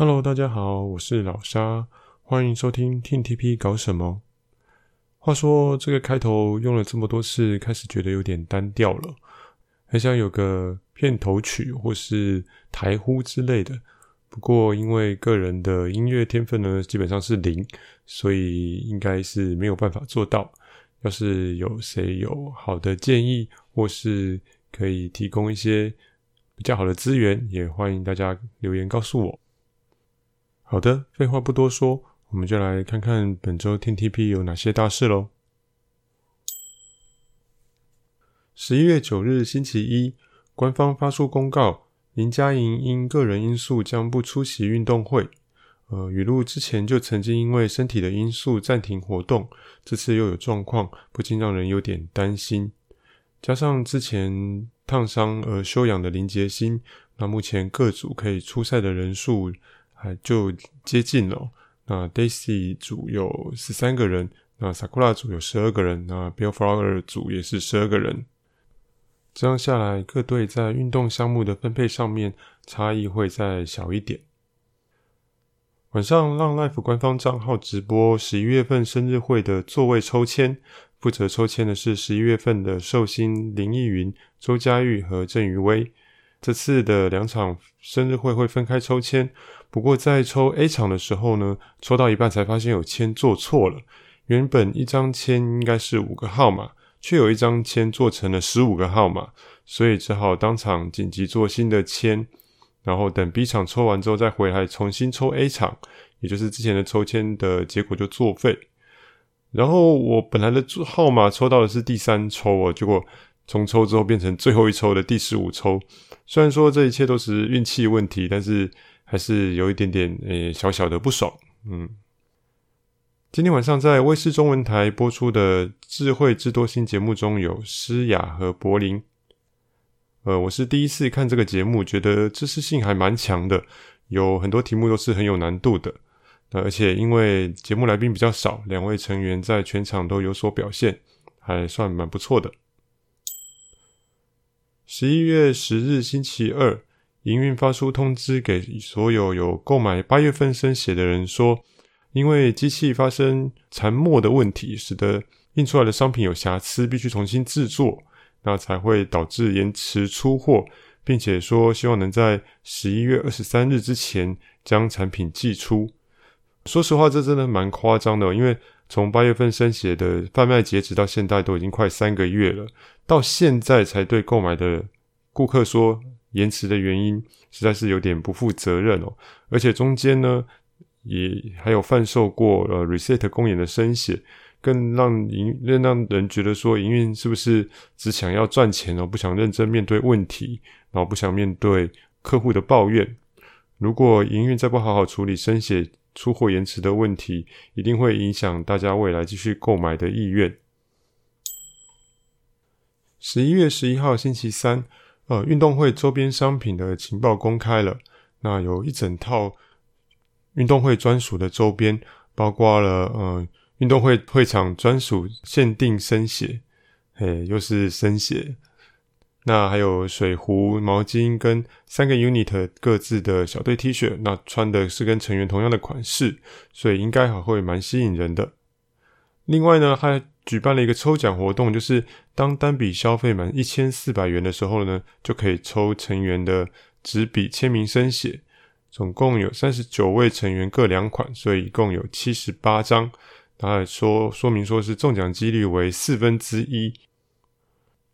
Hello，大家好，我是老沙，欢迎收听 TTP 搞什么。话说这个开头用了这么多次，开始觉得有点单调了，很想有个片头曲或是台呼之类的。不过因为个人的音乐天分呢，基本上是零，所以应该是没有办法做到。要是有谁有好的建议，或是可以提供一些比较好的资源，也欢迎大家留言告诉我。好的，废话不多说，我们就来看看本周天 TP 有哪些大事喽。十一月九日星期一，官方发出公告，林佳莹因个人因素将不出席运动会。呃，雨露之前就曾经因为身体的因素暂停活动，这次又有状况，不禁让人有点担心。加上之前烫伤而休养的林杰星，那目前各组可以出赛的人数。还就接近了。那 Daisy 组有十三个人，那 Sakura 组有十二个人，那 Bill Flower 组也是十二个人。这样下来，各队在运动项目的分配上面差异会再小一点。晚上让 Life 官方账号直播十一月份生日会的座位抽签，负责抽签的是十一月份的寿星林奕云、周佳玉和郑余威。这次的两场生日会会分开抽签，不过在抽 A 场的时候呢，抽到一半才发现有签做错了。原本一张签应该是五个号码，却有一张签做成了十五个号码，所以只好当场紧急做新的签，然后等 B 场抽完之后再回来重新抽 A 场，也就是之前的抽签的结果就作废。然后我本来的号码抽到的是第三抽哦，结果。重抽之后变成最后一抽的第十五抽，虽然说这一切都是运气问题，但是还是有一点点诶、欸、小小的不爽。嗯，今天晚上在卫视中文台播出的《智慧智多星》节目中有诗雅和柏林。呃，我是第一次看这个节目，觉得知识性还蛮强的，有很多题目都是很有难度的。呃，而且因为节目来宾比较少，两位成员在全场都有所表现，还算蛮不错的。十一月十日星期二，营运发出通知给所有有购买八月份生写的人说，因为机器发生残墨的问题，使得印出来的商品有瑕疵，必须重新制作，那才会导致延迟出货，并且说希望能在十一月二十三日之前将产品寄出。说实话，这真的蛮夸张的，因为。从八月份生写的贩卖截止到现在都已经快三个月了，到现在才对购买的顾客说延迟的原因，实在是有点不负责任哦。而且中间呢，也还有贩售过呃 reset 公演的生写，更让营更让人觉得说营运是不是只想要赚钱哦，不想认真面对问题，然后不想面对客户的抱怨。如果营运再不好好处理生写，出货延迟的问题一定会影响大家未来继续购买的意愿。十一月十一号星期三，呃，运动会周边商品的情报公开了。那有一整套运动会专属的周边，包括了呃，运动会会场专属限定生写，嘿，又是生写。那还有水壶、毛巾跟三个 unit 各自的小队 T 恤，那穿的是跟成员同样的款式，所以应该还会蛮吸引人的。另外呢，还举办了一个抽奖活动，就是当单笔消费满一千四百元的时候呢，就可以抽成员的纸笔签名生写，总共有三十九位成员各两款，所以一共有七十八张。然后说说明说是中奖几率为四分之一。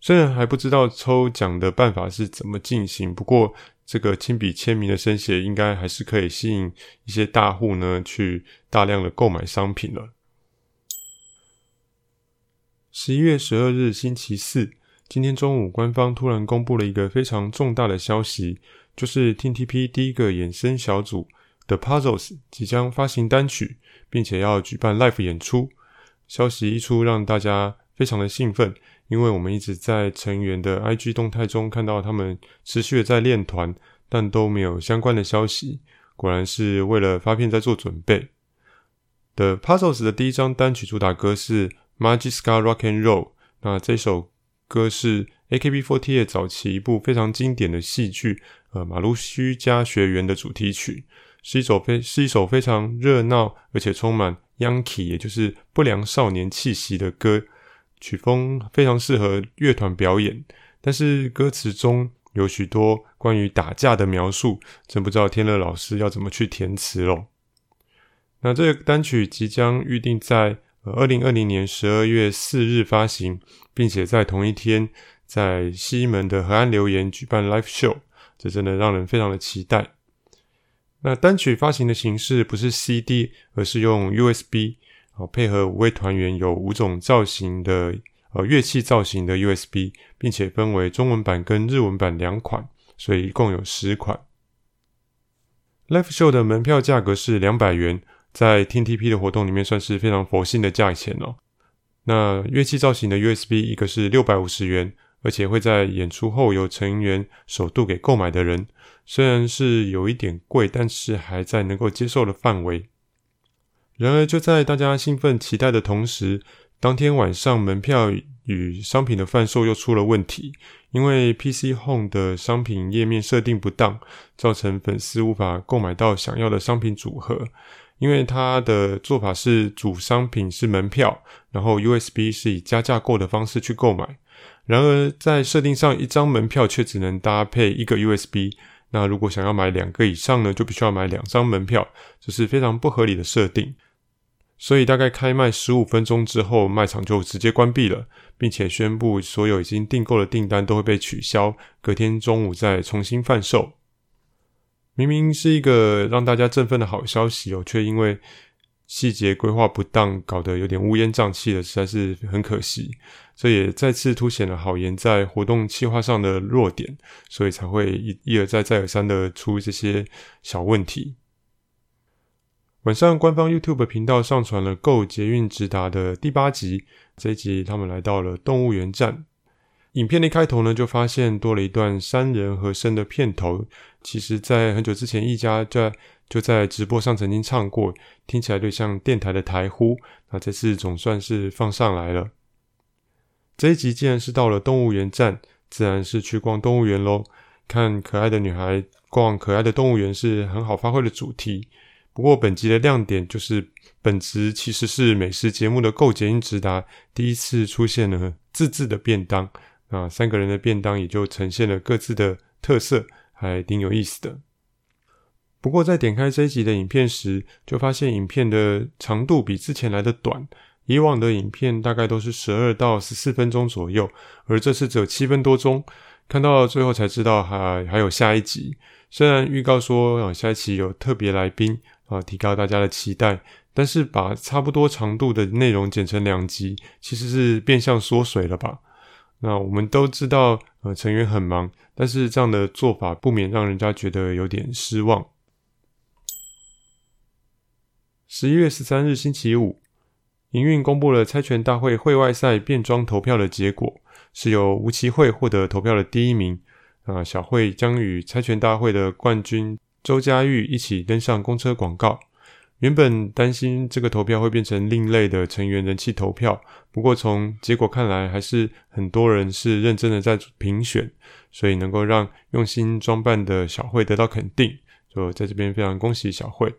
虽然还不知道抽奖的办法是怎么进行，不过这个亲笔签名的生写应该还是可以吸引一些大户呢去大量的购买商品了。十一月十二日星期四，今天中午官方突然公布了一个非常重大的消息，就是 TTP 第一个衍生小组 The Puzzles 即将发行单曲，并且要举办 live 演出。消息一出，让大家非常的兴奋。因为我们一直在成员的 IG 动态中看到他们持续的在练团，但都没有相关的消息。果然是为了发片在做准备。The Puzzles 的第一张单曲主打歌是《Magiska Rock and Roll》，那这首歌是 AKB48 早期一部非常经典的戏剧《呃马路须加学园》的主题曲，是一首非是一首非常热闹而且充满 Yankee，也就是不良少年气息的歌，曲风非常适合乐团表演。但是歌词中有许多关于打架的描述，真不知道天乐老师要怎么去填词喽。那这个单曲即将预定在二零二零年十二月四日发行，并且在同一天在西门的河岸留言举办 live show，这真的让人非常的期待。那单曲发行的形式不是 CD，而是用 USB，好配合五位团员有五种造型的呃乐器造型的 USB，并且分为中文版跟日文版两款，所以一共有十款。live show 的门票价格是两百元。在 TTP 的活动里面，算是非常佛性的价钱哦。那乐器造型的 USB 一个是六百五十元，而且会在演出后由成员首度给购买的人。虽然是有一点贵，但是还在能够接受的范围。然而，就在大家兴奋期待的同时，当天晚上门票与商品的贩售又出了问题，因为 PC Home 的商品页面设定不当，造成粉丝无法购买到想要的商品组合。因为它的做法是主商品是门票，然后 USB 是以加价购的方式去购买。然而在设定上，一张门票却只能搭配一个 USB。那如果想要买两个以上呢，就必须要买两张门票，这是非常不合理的设定。所以大概开卖十五分钟之后，卖场就直接关闭了，并且宣布所有已经订购的订单都会被取消，隔天中午再重新贩售。明明是一个让大家振奋的好消息哦，却因为细节规划不当，搞得有点乌烟瘴气的，实在是很可惜。这也再次凸显了好言在活动企划上的弱点，所以才会一一而再、再而三的出这些小问题。晚上，官方 YouTube 频道上传了《GO 捷运直达》的第八集，这一集他们来到了动物园站。影片的一开头呢，就发现多了一段三人和声的片头。其实，在很久之前，一家在就在直播上曾经唱过，听起来就像电台的台呼。那这次总算是放上来了。这一集既然是到了动物园站，自然是去逛动物园喽。看可爱的女孩逛可爱的动物园是很好发挥的主题。不过，本集的亮点就是本集其实是美食节目的 GO 捷运直达第一次出现了自制的便当。啊，三个人的便当也就呈现了各自的特色，还挺有意思的。不过在点开这一集的影片时，就发现影片的长度比之前来的短。以往的影片大概都是十二到十四分钟左右，而这次只有七分多钟。看到最后才知道还还有下一集。虽然预告说啊，下一期有特别来宾啊，提高大家的期待，但是把差不多长度的内容剪成两集，其实是变相缩水了吧？那我们都知道，呃，成员很忙，但是这样的做法不免让人家觉得有点失望。十一月十三日星期五，营运公布了猜拳大会会外赛变装投票的结果，是由吴奇慧获得投票的第一名。啊，小慧将与猜拳大会的冠军周佳玉一起登上公车广告。原本担心这个投票会变成另类的成员人气投票，不过从结果看来，还是很多人是认真的在评选，所以能够让用心装扮的小慧得到肯定，就在这边非常恭喜小慧。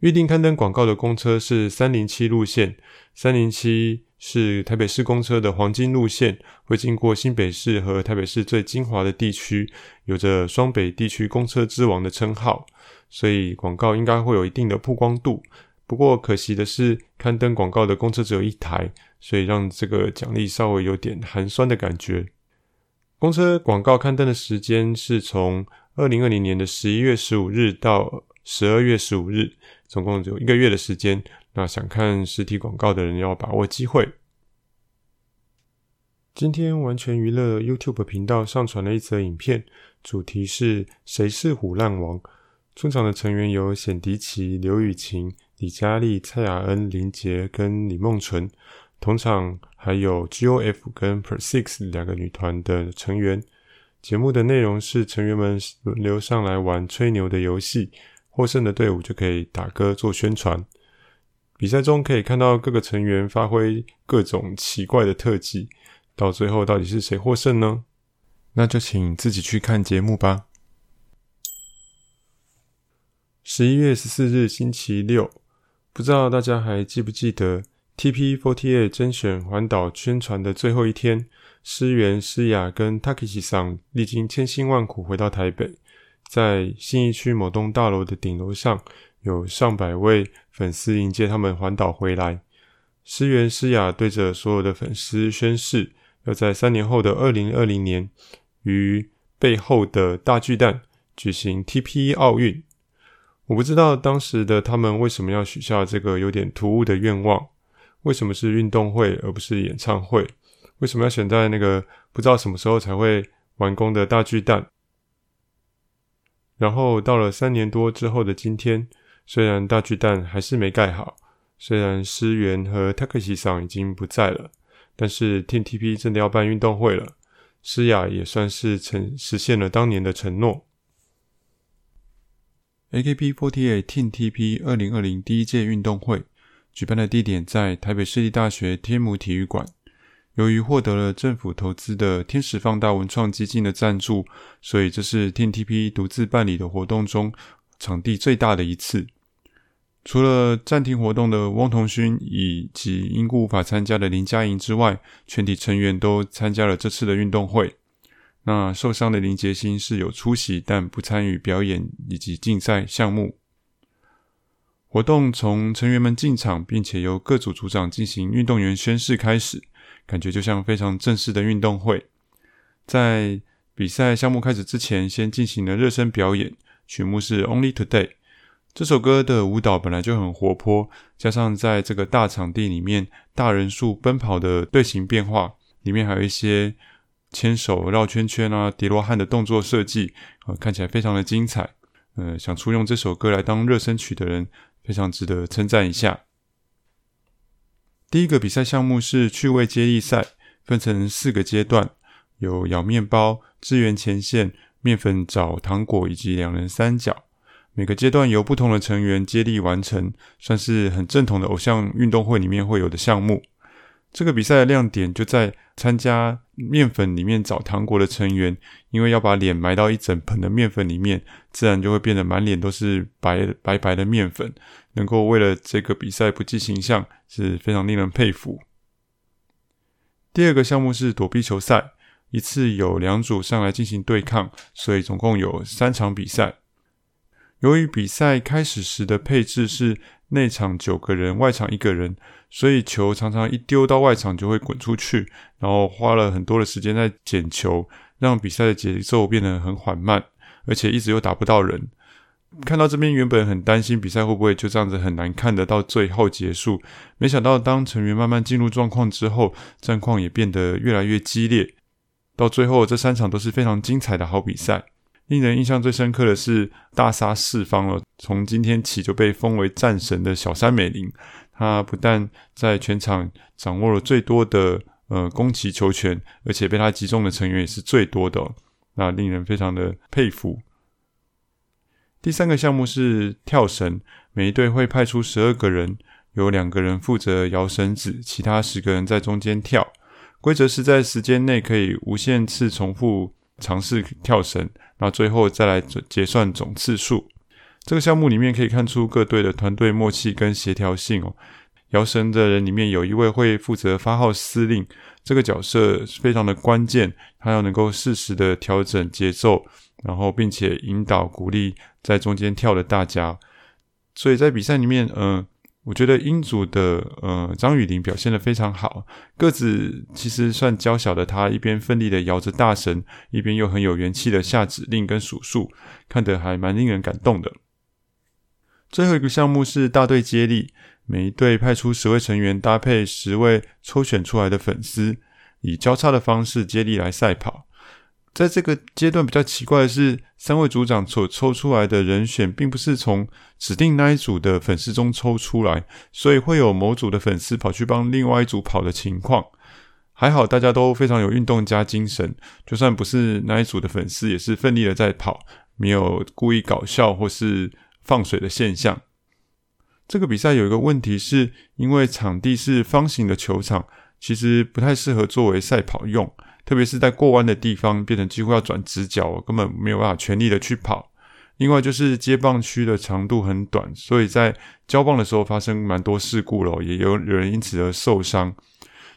预定刊登广告的公车是三零七路线，三零七是台北市公车的黄金路线，会经过新北市和台北市最精华的地区，有着双北地区公车之王的称号。所以广告应该会有一定的曝光度，不过可惜的是，刊登广告的公车只有一台，所以让这个奖励稍微有点寒酸的感觉。公车广告刊登的时间是从二零二零年的十一月十五日到十二月十五日，总共只有一个月的时间。那想看实体广告的人要把握机会。今天完全娱乐 YouTube 频道上传了一则影片，主题是“谁是虎烂王”。出场的成员有显迪奇、刘雨晴、李佳丽、蔡雅恩、林杰跟李梦纯，同场还有 GOF 跟 PERSIX 两个女团的成员。节目的内容是成员们轮流上来玩吹牛的游戏，获胜的队伍就可以打歌做宣传。比赛中可以看到各个成员发挥各种奇怪的特技，到最后到底是谁获胜呢？那就请自己去看节目吧。十一月十四日星期六，不知道大家还记不记得 TPE48 甄选环岛宣传的最后一天，诗源、诗雅跟 Takeshi 桑历经千辛万苦回到台北，在信义区某栋大楼的顶楼上，有上百位粉丝迎接他们环岛回来。诗源、诗雅对着所有的粉丝宣誓，要在三年后的二零二零年，于背后的大巨蛋举行 TP 奥运。我不知道当时的他们为什么要许下这个有点突兀的愿望？为什么是运动会而不是演唱会？为什么要选在那个不知道什么时候才会完工的大巨蛋？然后到了三年多之后的今天，虽然大巨蛋还是没盖好，虽然诗源和 Takeshi 桑已经不在了，但是 TTP 真的要办运动会了，诗雅也算是成实现了当年的承诺。AKB48 Team TP 二零二零第一届运动会举办的地点在台北市立大学天母体育馆。由于获得了政府投资的天使放大文创基金的赞助，所以这是 TTP 独自办理的活动中场地最大的一次。除了暂停活动的汪同勋以及因故无法参加的林佳莹之外，全体成员都参加了这次的运动会。那受伤的林杰星是有出席，但不参与表演以及竞赛项目。活动从成员们进场，并且由各组组长进行运动员宣誓开始，感觉就像非常正式的运动会。在比赛项目开始之前，先进行了热身表演，曲目是《Only Today》。这首歌的舞蹈本来就很活泼，加上在这个大场地里面大人数奔跑的队形变化，里面还有一些。牵手绕圈圈啊，叠罗汉的动作设计，呃，看起来非常的精彩。呃，想出用这首歌来当热身曲的人，非常值得称赞一下。第一个比赛项目是趣味接力赛，分成四个阶段，有咬面包、支援前线、面粉找糖果以及两人三角。每个阶段由不同的成员接力完成，算是很正统的偶像运动会里面会有的项目。这个比赛的亮点就在参加面粉里面找糖果的成员，因为要把脸埋到一整盆的面粉里面，自然就会变得满脸都是白白白的面粉。能够为了这个比赛不计形象，是非常令人佩服。第二个项目是躲避球赛，一次有两组上来进行对抗，所以总共有三场比赛。由于比赛开始时的配置是内场九个人，外场一个人。所以球常常一丢到外场就会滚出去，然后花了很多的时间在捡球，让比赛的节奏变得很缓慢，而且一直又打不到人。看到这边原本很担心比赛会不会就这样子很难看得到最后结束，没想到当成员慢慢进入状况之后，战况也变得越来越激烈。到最后这三场都是非常精彩的好比赛。令人印象最深刻的是大杀四方了，从今天起就被封为战神的小山美玲。他不但在全场掌握了最多的呃攻击球权，而且被他击中的成员也是最多的，那令人非常的佩服。第三个项目是跳绳，每一队会派出十二个人，有两个人负责摇绳子，其他十个人在中间跳。规则是在时间内可以无限次重复尝试跳绳，那最后再来结算总次数。这个项目里面可以看出各队的团队默契跟协调性哦。摇绳的人里面有一位会负责发号施令，这个角色非常的关键，他要能够适时的调整节奏，然后并且引导鼓励在中间跳的大家。所以在比赛里面，嗯、我觉得英组的呃张雨玲表现的非常好，个子其实算娇小的她，一边奋力的摇着大绳，一边又很有元气的下指令跟数数，看得还蛮令人感动的。最后一个项目是大队接力，每一队派出十位成员，搭配十位抽选出来的粉丝，以交叉的方式接力来赛跑。在这个阶段比较奇怪的是，三位组长所抽出来的人选，并不是从指定那一组的粉丝中抽出来，所以会有某组的粉丝跑去帮另外一组跑的情况。还好大家都非常有运动家精神，就算不是那一组的粉丝，也是奋力的在跑，没有故意搞笑或是。放水的现象。这个比赛有一个问题是，是因为场地是方形的球场，其实不太适合作为赛跑用，特别是在过弯的地方，变成几乎要转直角，根本没有办法全力的去跑。另外就是接棒区的长度很短，所以在交棒的时候发生蛮多事故了，也有有人因此而受伤。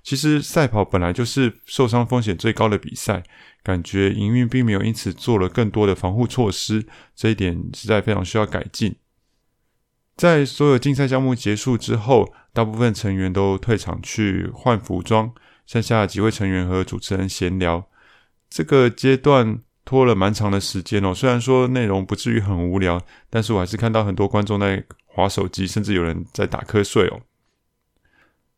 其实赛跑本来就是受伤风险最高的比赛，感觉营运并没有因此做了更多的防护措施，这一点实在非常需要改进。在所有竞赛项目结束之后，大部分成员都退场去换服装，剩下几位成员和主持人闲聊。这个阶段拖了蛮长的时间哦，虽然说内容不至于很无聊，但是我还是看到很多观众在划手机，甚至有人在打瞌睡哦。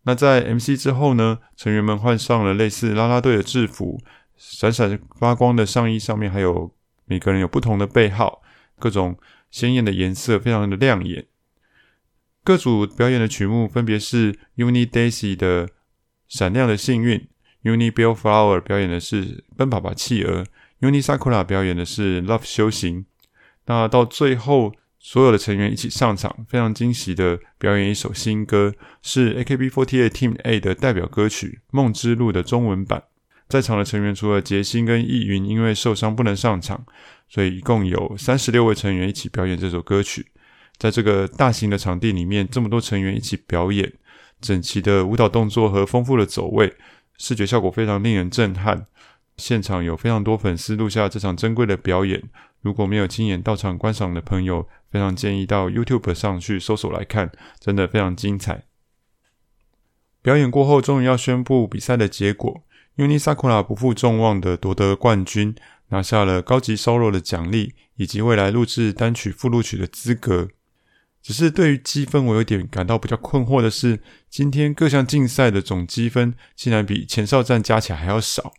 那在 MC 之后呢，成员们换上了类似啦啦队的制服，闪闪发光的上衣上面还有每个人有不同的背号，各种鲜艳的颜色，非常的亮眼。各组表演的曲目分别是 UNI DAISY 的《闪亮的幸运》，UNI BELLFLOWER 表演的是《奔跑吧企鹅》，UNI SAKURA 表演的是《Love 修行》。那到最后。所有的成员一起上场，非常惊喜的表演一首新歌，是 AKB48 Team A 的代表歌曲《梦之路》的中文版。在场的成员除了杰星跟易云因为受伤不能上场，所以一共有三十六位成员一起表演这首歌曲。在这个大型的场地里面，这么多成员一起表演，整齐的舞蹈动作和丰富的走位，视觉效果非常令人震撼。现场有非常多粉丝录下这场珍贵的表演。如果没有亲眼到场观赏的朋友，非常建议到 YouTube 上去搜索来看，真的非常精彩。表演过后，终于要宣布比赛的结果。UNI SAKURA 不负众望的夺得冠军，拿下了高级 solo 的奖励，以及未来录制单曲附录曲的资格。只是对于积分，我有点感到比较困惑的是，今天各项竞赛的总积分竟然比前哨战加起来还要少。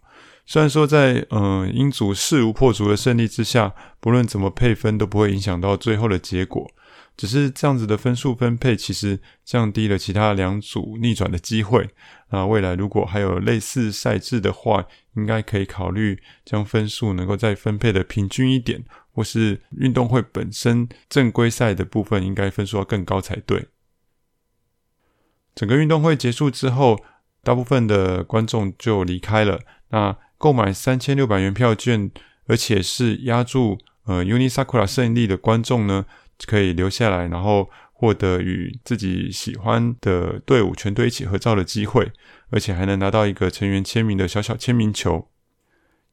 虽然说在呃英组势如破竹的胜利之下，不论怎么配分都不会影响到最后的结果，只是这样子的分数分配其实降低了其他两组逆转的机会。那未来如果还有类似赛制的话，应该可以考虑将分数能够再分配的平均一点，或是运动会本身正规赛的部分应该分数要更高才对。整个运动会结束之后，大部分的观众就离开了。那购买三千六百元票券，而且是押注呃 UNI SAKURA 胜利的观众呢，可以留下来，然后获得与自己喜欢的队伍全队一起合照的机会，而且还能拿到一个成员签名的小小签名球。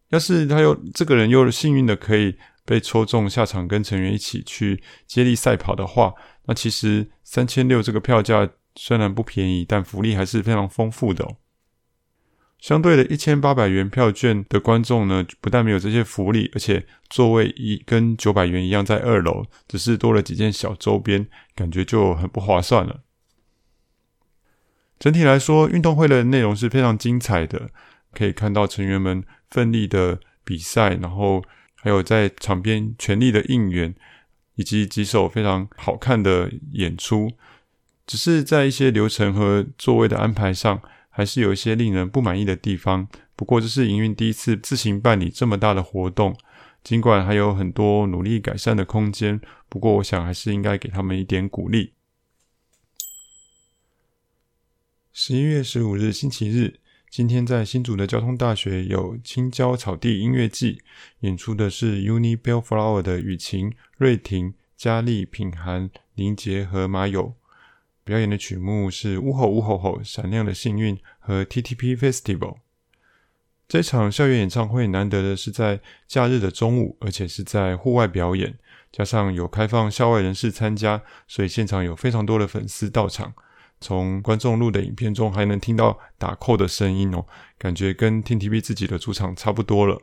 要是他又这个人又幸运的可以被抽中下场跟成员一起去接力赛跑的话，那其实三千六这个票价虽然不便宜，但福利还是非常丰富的哦。相对的，一千八百元票券的观众呢，不但没有这些福利，而且座位一跟九百元一样在二楼，只是多了几件小周边，感觉就很不划算了。整体来说，运动会的内容是非常精彩的，可以看到成员们奋力的比赛，然后还有在场边全力的应援，以及几首非常好看的演出。只是在一些流程和座位的安排上，还是有一些令人不满意的地方。不过，这是营运第一次自行办理这么大的活动，尽管还有很多努力改善的空间。不过，我想还是应该给他们一点鼓励。十一月十五日星期日，今天在新竹的交通大学有青椒草地音乐季，演出的是 UNI BELLFLOWER 的雨晴、瑞婷、佳丽、品涵、林杰和马友。表演的曲目是《呜吼呜吼吼》、《闪亮的幸运》和 TTP Festival。这场校园演唱会难得的是在假日的中午，而且是在户外表演，加上有开放校外人士参加，所以现场有非常多的粉丝到场。从观众录的影片中还能听到打 call 的声音哦，感觉跟 TTP 自己的主场差不多了。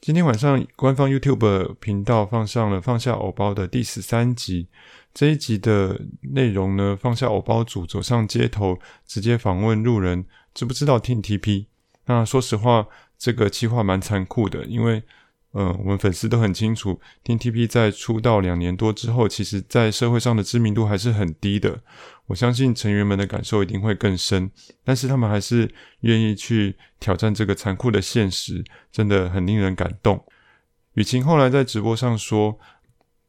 今天晚上官方 YouTube 频道放上了《放下偶包》的第十三集。这一集的内容呢，放下偶包组走上街头，直接访问路人，知不知道 TTP？那说实话，这个计划蛮残酷的，因为，呃，我们粉丝都很清楚，TTP 在出道两年多之后，其实在社会上的知名度还是很低的。我相信成员们的感受一定会更深，但是他们还是愿意去挑战这个残酷的现实，真的很令人感动。雨晴后来在直播上说。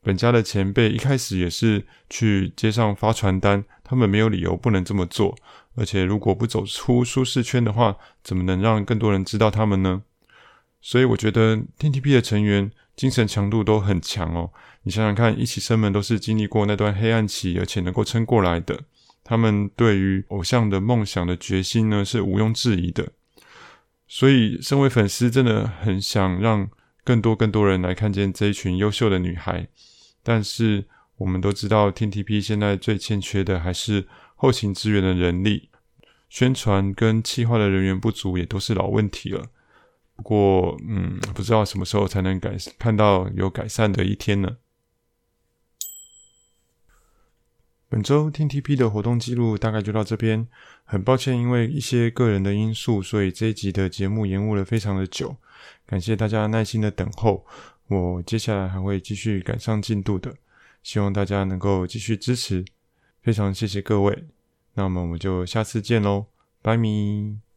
本家的前辈一开始也是去街上发传单，他们没有理由不能这么做。而且如果不走出舒适圈的话，怎么能让更多人知道他们呢？所以我觉得 TTP 的成员精神强度都很强哦。你想想看，一起生们都是经历过那段黑暗期，而且能够撑过来的。他们对于偶像的梦想的决心呢，是毋庸置疑的。所以，身为粉丝，真的很想让更多更多人来看见这一群优秀的女孩。但是，我们都知道，TTP 现在最欠缺的还是后勤支援的人力，宣传跟企划的人员不足，也都是老问题了。不过，嗯，不知道什么时候才能改看到有改善的一天呢？本周 TTP 的活动记录大概就到这边。很抱歉，因为一些个人的因素，所以这一集的节目延误了非常的久。感谢大家耐心的等候，我接下来还会继续赶上进度的。希望大家能够继续支持，非常谢谢各位。那么我们就下次见喽，拜咪。